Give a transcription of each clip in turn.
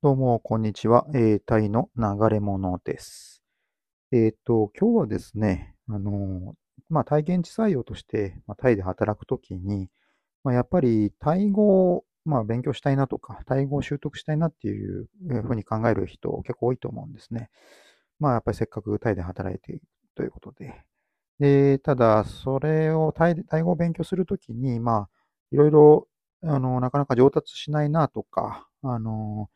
どうも、こんにちは。えー、タイの流れ物です。えっと、今日はですね、あの、まあ、タイ現地採用として、まあ、タイで働くときに、まあ、やっぱりタイ語を、まあ、勉強したいなとか、タイ語を習得したいなっていうふうに考える人結構多いと思うんですね。まあ、やっぱりせっかくタイで働いているということで。で、ただ、それをタイ、タイ語を勉強するときに、まあ、いろいろ、あの、なかなか上達しないなとか、あの、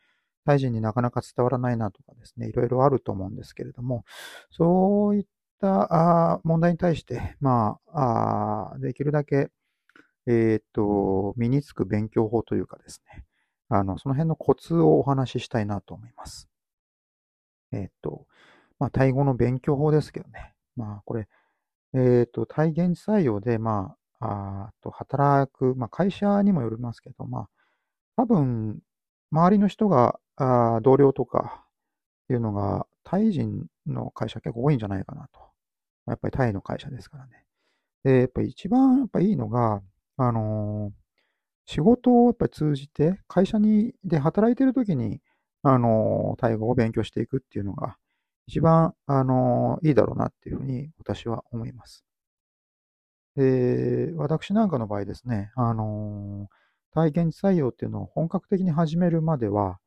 タイ人になかなか伝わらないなとかですね、いろいろあると思うんですけれども、そういった問題に対して、まあ、あできるだけ、えっ、と、身につく勉強法というかですね、あの、その辺のコツをお話ししたいなと思います。えっ、と、まあ、タイ語の勉強法ですけどね。まあ、これ、えっ、と、タイ現採用で、まあ、あと働く、まあ、会社にもよりますけど、まあ、多分、周りの人が、あ同僚とかっていうのが、タイ人の会社結構多いんじゃないかなと。やっぱりタイの会社ですからね。で、やっぱり一番やっぱいいのが、あのー仕事をやっぱり通じて、会社に、で働いてる時に、あのータイ語を勉強していくっていうのが、一番、あのーいいだろうなっていうふうに私は思います。で、私なんかの場合ですね、あのータイ現地採用っていうのを本格的に始めるまでは、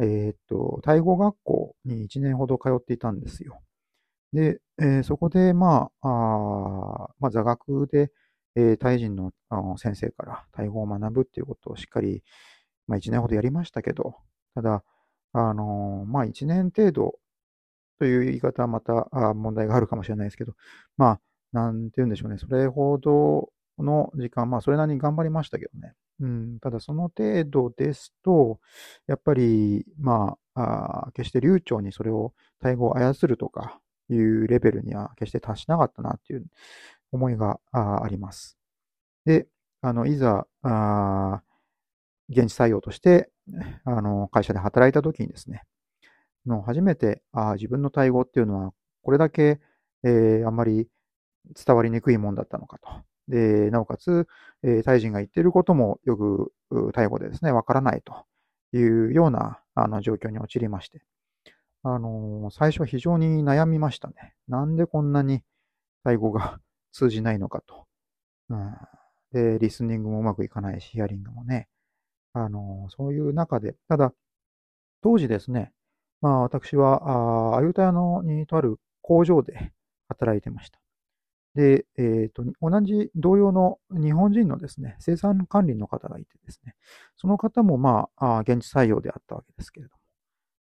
えーっと、タイ語学校に1年ほど通っていたんですよ。で、えーそこで、まあ、あまあ、座学で、えータイ人のの先生からタイ語を学ぶっていうことをしっかり、まあ、1年ほどやりましたけど、ただ、あのーまあ、1年程度という言い方はまたあ問題があるかもしれないですけど、まあ、なんて言うんでしょうね。それほどの時間、まあ、それなりに頑張りましたけどね。うん、ただ、その程度ですと、やっぱり、まあ、あ決して流暢にそれを、タイ語を操るとかいうレベルには決して達しなかったなっていう思いがあります。で、あの、いざ、あ現地採用として、あの、会社で働いた時にですね、の初めて、あ自分のタイ語っていうのは、これだけ、えーあんまり伝わりにくいもんだったのかと。で、なおかつ、えータイ人が言っていることもよく、タイ語でですね、わからないというような、あの、状況に陥りまして。あのー最初は非常に悩みましたね。なんでこんなにタイ語が 通じないのかと。うん、で、リスニングもうまくいかないし、ヒアリングもね。あのーそういう中で、ただ、当時ですね、まあ私は、あアユタヤのにとある工場で働いてました。で、えっと、同じ同様の日本人のですね、生産管理の方がいてですね、その方もまあ、現地採用であったわけですけれど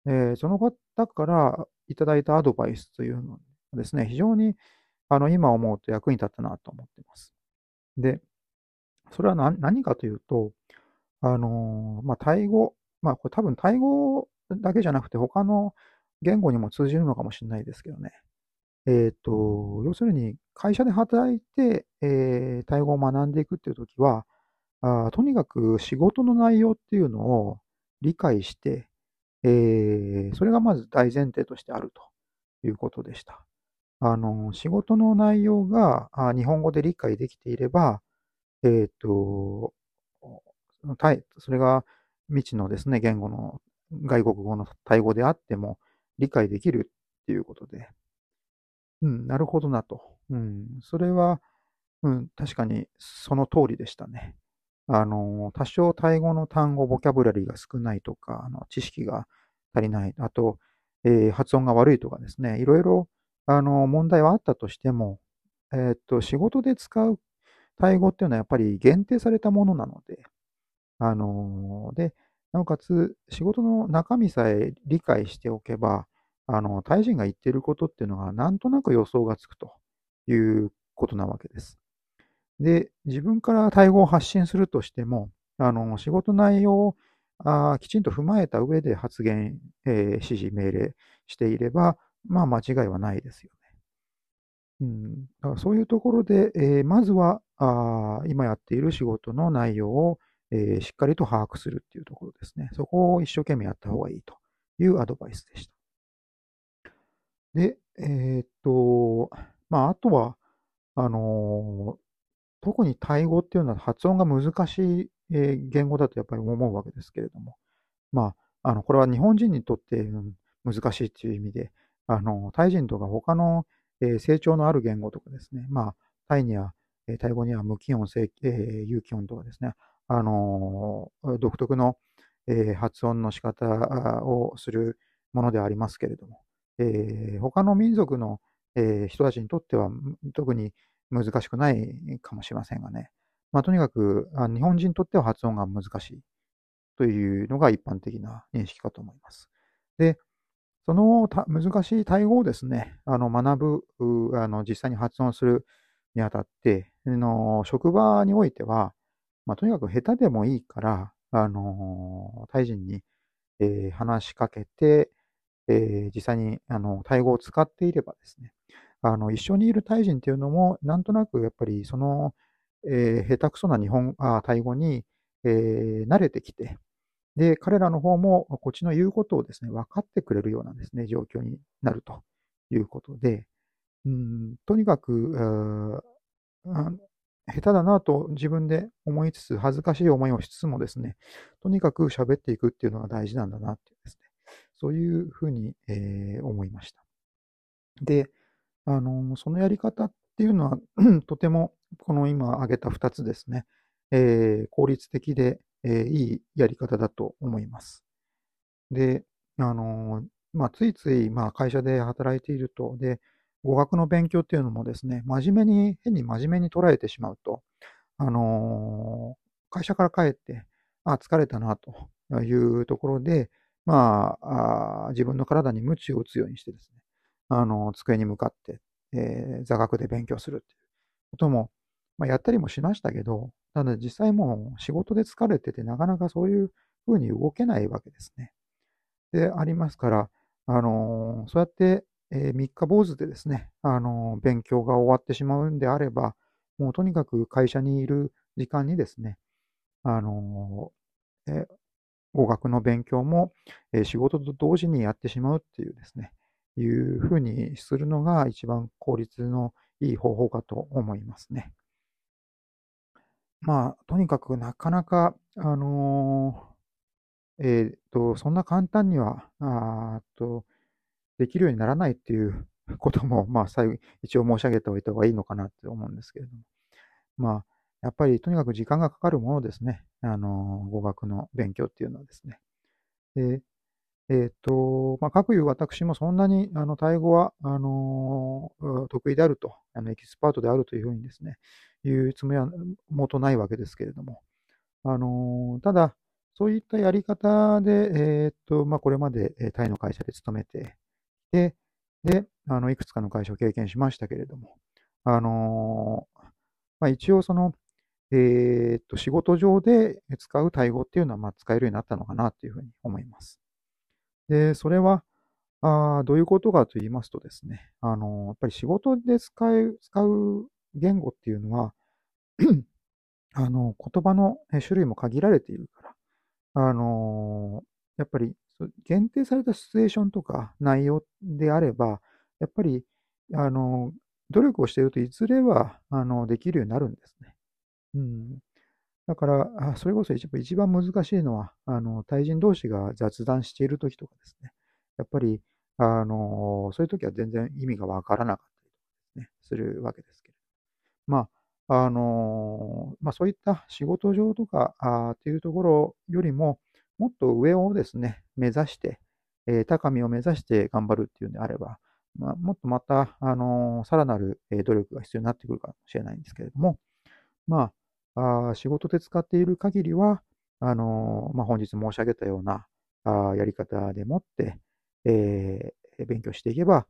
も、えーその方からいただいたアドバイスというのはですね、非常にあの今思うと役に立ったなと思っています。で、それは何かというと、あのーまあ、タイ語、まあ、これ多分タイ語だけじゃなくて他の言語にも通じるのかもしれないですけどね。えっと、要するに会社で働いて、えータイ語を学んでいくっていうときは、あとにかく仕事の内容っていうのを理解して、えーそれがまず大前提としてあるということでした。あの、仕事の内容があ日本語で理解できていれば、えっと、タイそれが未知のですね、言語の、外国語のタイ語であっても理解できるっていうことで、うん、なるほどなと。うん、それは、うん、確かにその通りでしたね。あの、多少タイ語の単語、ボキャブラリーが少ないとか、あの知識が足りない、あと、えー発音が悪いとかですね、いろいろ、あの、問題はあったとしても、えーっと、仕事で使うタイ語っていうのはやっぱり限定されたものなので、あの、で、なおかつ、仕事の中身さえ理解しておけば、あの、タイ人が言っていることっていうのがなんとなく予想がつくということなわけです。で、自分からタイ語を発信するとしても、あの、仕事内容をあきちんと踏まえた上で発言、えー指示、命令していれば、まあ間違いはないですよね。うん、だからそういうところで、えーまずはあ今やっている仕事の内容を、えーしっかりと把握するっていうところですね。そこを一生懸命やった方がいいというアドバイスでした。で、えーっと、まあ、あとは、あのー特にタイ語っていうのは発音が難しい、え言語だとやっぱり思うわけですけれども、まあの、これは日本人にとって難しいという意味で、あの、タイ人とか他の、え、成長のある言語とかですね、まあ、タイには、え、タイ語には無気音、えー、有気音とかですね、あの独特の、え、発音の仕方をするものでありますけれども、えー、他の民族の、えー、人たちにとっては特に難しくないかもしれませんがね、まあ、とにかく日本人にとっては発音が難しいというのが一般的な認識かと思います。で、その難しいタイ語をですね、あの学ぶ、あの実際に発音するにあたって、の職場においては、まあ、とにかく下手でもいいから、あのタイ人に、えー、話しかけて、えー、実際にあのタイ語を使っていればですね、あの一緒にいるタイ人っていうのも、なんとなくやっぱりその、えー、下手くそな日本あタイ語に、えー、慣れてきて、で、彼らの方もこっちの言うことをですね、分かってくれるようなですね、状況になるということで、うん、とにかく、下手だなと自分で思いつつ、恥ずかしい思いをしつつもですね、とにかく喋っていくっていうのが大事なんだなっていうですね、そういうふうに、えー、思いました。で、あの、そのやり方っていうのは とても、この今挙げた2つですね、えー、効率的で、えー、いいやり方だと思います。で、あのまあ、ついつい、まあ、会社で働いていると、で、語学の勉強っていうのもですね、真面目に、変に真面目に捉えてしまうと、あの会社から帰って、あ、疲れたなというところで、まあ、あ自分の体に鞭を打つようにしてですね、あの机に向かって、えー、座学で勉強するっていうことも、まあ、やったりもしましたけど、ただ実際もう仕事で疲れてて、なかなかそういうふうに動けないわけですね。で、ありますから、あのー、そうやって、えー、三日坊主でですね、あのー、勉強が終わってしまうんであれば、もうとにかく会社にいる時間にですね、あのえ語学の勉強も、え仕事と同時にやってしまうっていうですね、いうふうにするのが一番効率のいい方法かと思いますね。まあ、とにかくなかなか、あのー、えっと、そんな簡単には、あと、できるようにならないっていうことも、まあ、最後、一応申し上げておいた方がいいのかなって思うんですけれども。まあ、やっぱりとにかく時間がかかるものですね。あの、語学の勉強っていうのはですね。で、えっ、と、まあ、各いう私もそんなに、あの、タイ語は、あの、得意であると、あの、エキスパートであるというふうにですね、いうつもりはもとないわけですけれども、あのただ、そういったやり方で、えー、っと、まあ、これまでタイの会社で勤めてで、で、あの、いくつかの会社を経験しましたけれども、あのまあ、一応その、えー、っと、仕事上で使うタイ語っていうのは、まあ、使えるようになったのかなというふうに思います。で、それは、あどういうことかと言いますとですね、あのやっぱり仕事で使う、使う言語っていうのは あの、言葉の種類も限られているから、あのやっぱり限定されたシチュエーションとか内容であれば、やっぱり、あの努力をしているといずれは、あの、できるようになるんですね。うん。だから、それこそ一番難しいのは、あの、対人同士が雑談しているときとかですね。やっぱり、あの、そういうときは全然意味がわからなかったりとかですね、するわけですけれど。まあ、あの、まあそういった仕事上とかあっていうところよりも、もっと上をですね、目指して、えー、高みを目指して頑張るっていうんであれば、まあ、もっとまた、あの、さらなる努力が必要になってくるかもしれないんですけれども、まあ、あ仕事で使っている限りは、あの、まあ、本日申し上げたようなあやり方でもって、えー、勉強していけば、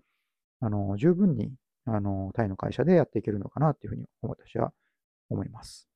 あの十分に、あのタイの会社でやっていけるのかなというふうに私は思います。